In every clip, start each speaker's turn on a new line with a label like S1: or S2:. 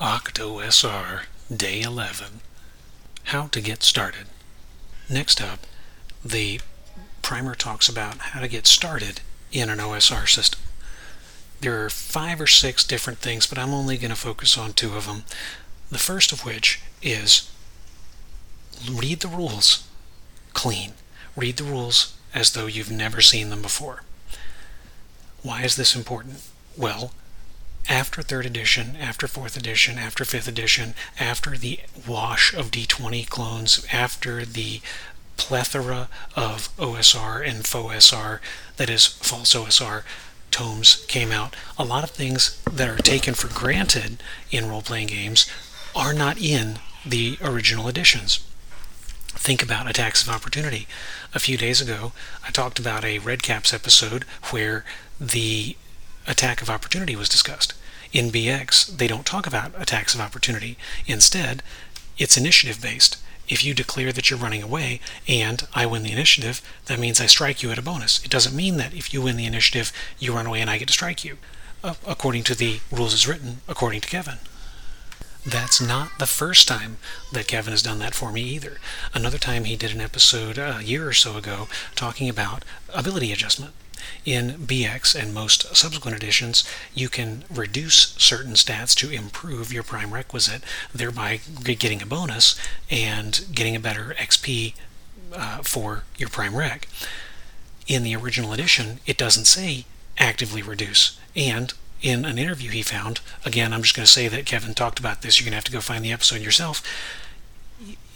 S1: OctoSR Day 11 How to Get Started. Next up, the primer talks about how to get started in an OSR system. There are five or six different things, but I'm only going to focus on two of them. The first of which is read the rules clean. Read the rules as though you've never seen them before. Why is this important? Well, after third edition, after fourth edition, after fifth edition, after the wash of D20 clones, after the plethora of OSR and faux SR, that is, false OSR, tomes came out, a lot of things that are taken for granted in role playing games are not in the original editions. Think about attacks of opportunity. A few days ago, I talked about a Red Caps episode where the attack of opportunity was discussed. In BX, they don't talk about attacks of opportunity. Instead, it's initiative based. If you declare that you're running away and I win the initiative, that means I strike you at a bonus. It doesn't mean that if you win the initiative, you run away and I get to strike you, uh, according to the rules as written, according to Kevin. That's not the first time that Kevin has done that for me either. Another time he did an episode a year or so ago talking about ability adjustment. In BX and most subsequent editions, you can reduce certain stats to improve your prime requisite, thereby getting a bonus and getting a better XP uh, for your prime rec. In the original edition, it doesn't say actively reduce, and in an interview he found, again, I'm just going to say that Kevin talked about this, you're going to have to go find the episode yourself.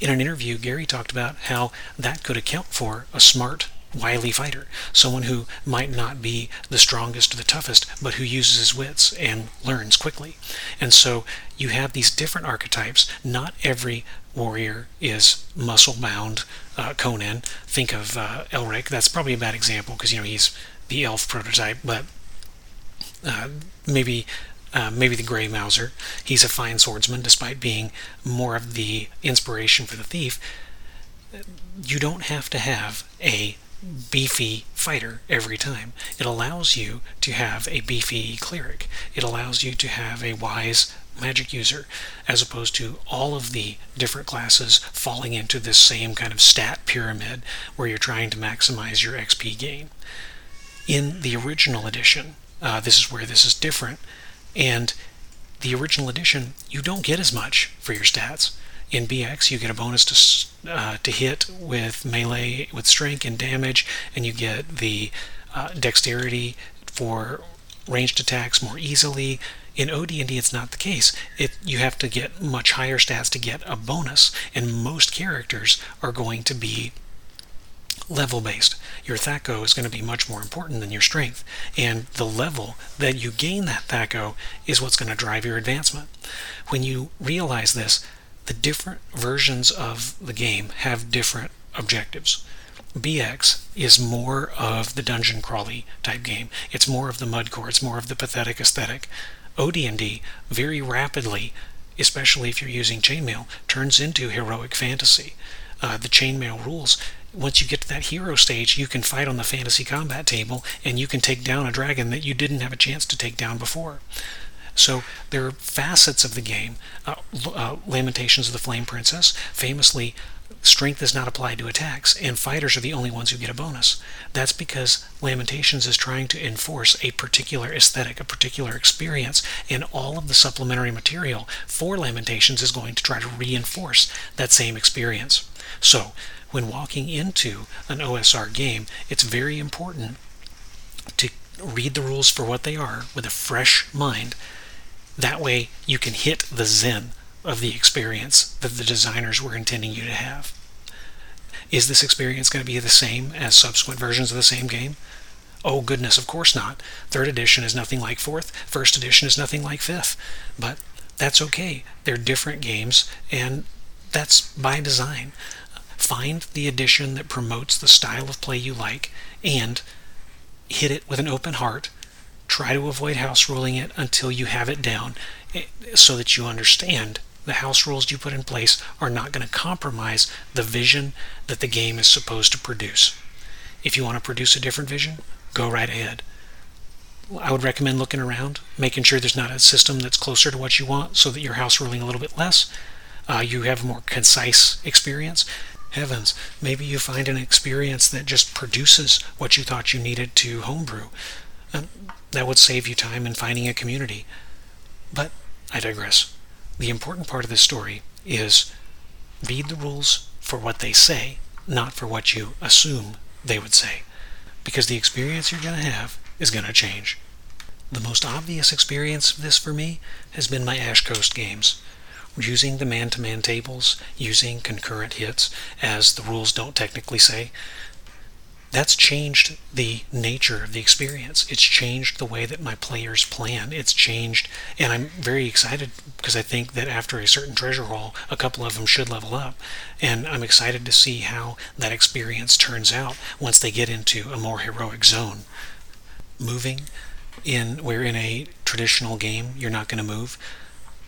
S1: In an interview, Gary talked about how that could account for a smart wily fighter, someone who might not be the strongest or the toughest, but who uses his wits and learns quickly. And so you have these different archetypes. Not every warrior is muscle bound uh, Conan. Think of uh, Elric. That's probably a bad example because you know he's the elf prototype, but uh, maybe uh, maybe the Grey Mouser. He's a fine swordsman, despite being more of the inspiration for the thief. You don't have to have a beefy fighter every time. It allows you to have a beefy cleric. It allows you to have a wise magic user, as opposed to all of the different classes falling into this same kind of stat pyramid where you're trying to maximize your XP gain. In the original edition, uh, this is where this is different. And the original edition, you don't get as much for your stats. In BX, you get a bonus to uh, to hit with melee, with strength and damage, and you get the uh, dexterity for ranged attacks more easily. In OD&D, it's not the case. It, you have to get much higher stats to get a bonus, and most characters are going to be level based. Your THAC0 is going to be much more important than your strength. And the level that you gain that THAC0 is what's going to drive your advancement. When you realize this, the different versions of the game have different objectives. BX is more of the dungeon crawly type game. It's more of the mudcore. It's more of the pathetic aesthetic. OD&D very rapidly, especially if you're using chainmail, turns into heroic fantasy. Uh, the chainmail rules once you get to that hero stage, you can fight on the fantasy combat table and you can take down a dragon that you didn't have a chance to take down before. So there are facets of the game. Uh, uh, Lamentations of the Flame Princess, famously, strength is not applied to attacks, and fighters are the only ones who get a bonus. That's because Lamentations is trying to enforce a particular aesthetic, a particular experience, and all of the supplementary material for Lamentations is going to try to reinforce that same experience. So, when walking into an OSR game, it's very important to read the rules for what they are with a fresh mind. That way, you can hit the zen of the experience that the designers were intending you to have. Is this experience going to be the same as subsequent versions of the same game? Oh, goodness, of course not. Third edition is nothing like fourth, first edition is nothing like fifth. But that's okay. They're different games, and that's by design. Find the edition that promotes the style of play you like and hit it with an open heart. Try to avoid house ruling it until you have it down eh, so that you understand the house rules you put in place are not going to compromise the vision that the game is supposed to produce. If you want to produce a different vision, go right ahead. I would recommend looking around, making sure there's not a system that's closer to what you want so that your house ruling a little bit less. Uh, you have a more concise experience. Heavens, maybe you find an experience that just produces what you thought you needed to homebrew. That would save you time in finding a community. But I digress. The important part of this story is read the rules for what they say, not for what you assume they would say. Because the experience you're going to have is going to change. The most obvious experience of this for me has been my Ash Coast games. Using the man to man tables, using concurrent hits, as the rules don't technically say, that's changed the nature of the experience. It's changed the way that my players plan. It's changed, and I'm very excited because I think that after a certain treasure haul, a couple of them should level up. And I'm excited to see how that experience turns out once they get into a more heroic zone. Moving in where in a traditional game you're not going to move,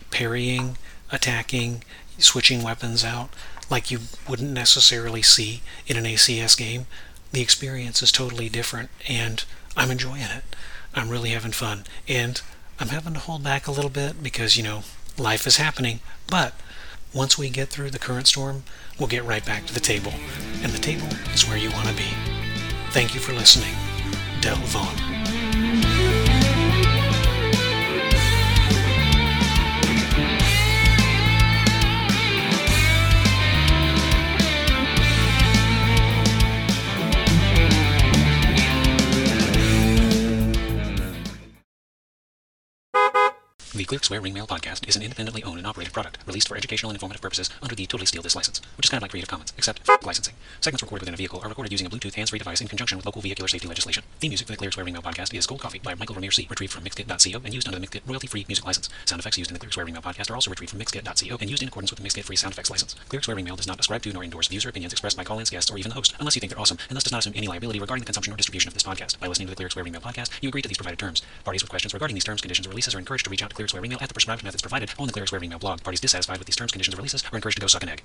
S1: parrying, attacking, switching weapons out like you wouldn't necessarily see in an ACS game the experience is totally different and I'm enjoying it. I'm really having fun. And I'm having to hold back a little bit because, you know, life is happening. But once we get through the current storm, we'll get right back to the table. And the table is where you want to be. Thank you for listening. Del Vaughn. Clear Square Ring Mail podcast is an independently owned and operated product released for educational and informative purposes under the Totally Steal This license, which is kind of like Creative Commons, except for licensing. Segments recorded within a vehicle are recorded using a Bluetooth hands-free device in conjunction with local vehicular safety legislation. The music for the Clear Square podcast is Gold Coffee by Michael Ramirez retrieved from Mixkit.co and used under the Mixkit royalty-free music license. Sound effects used in the Clear Square podcast are also retrieved from Mixkit.co and used in accordance with the Mixkit free sound effects license. Clear Square Ring Mail does not ascribe to nor endorse views or opinions expressed by call-ins, guests, or even the host, unless you think they're awesome, and thus does not assume any liability regarding the consumption or distribution of this podcast. By listening to the Clear Square podcast, you agree to these provided terms. Parties with questions regarding these terms, conditions, or releases are encouraged to reach out to Clear Square Ring Mail at the prescribed methods provided on the Clear Square Ring Mail blog. Parties dissatisfied with these terms, conditions, or releases are encouraged to go suck an egg.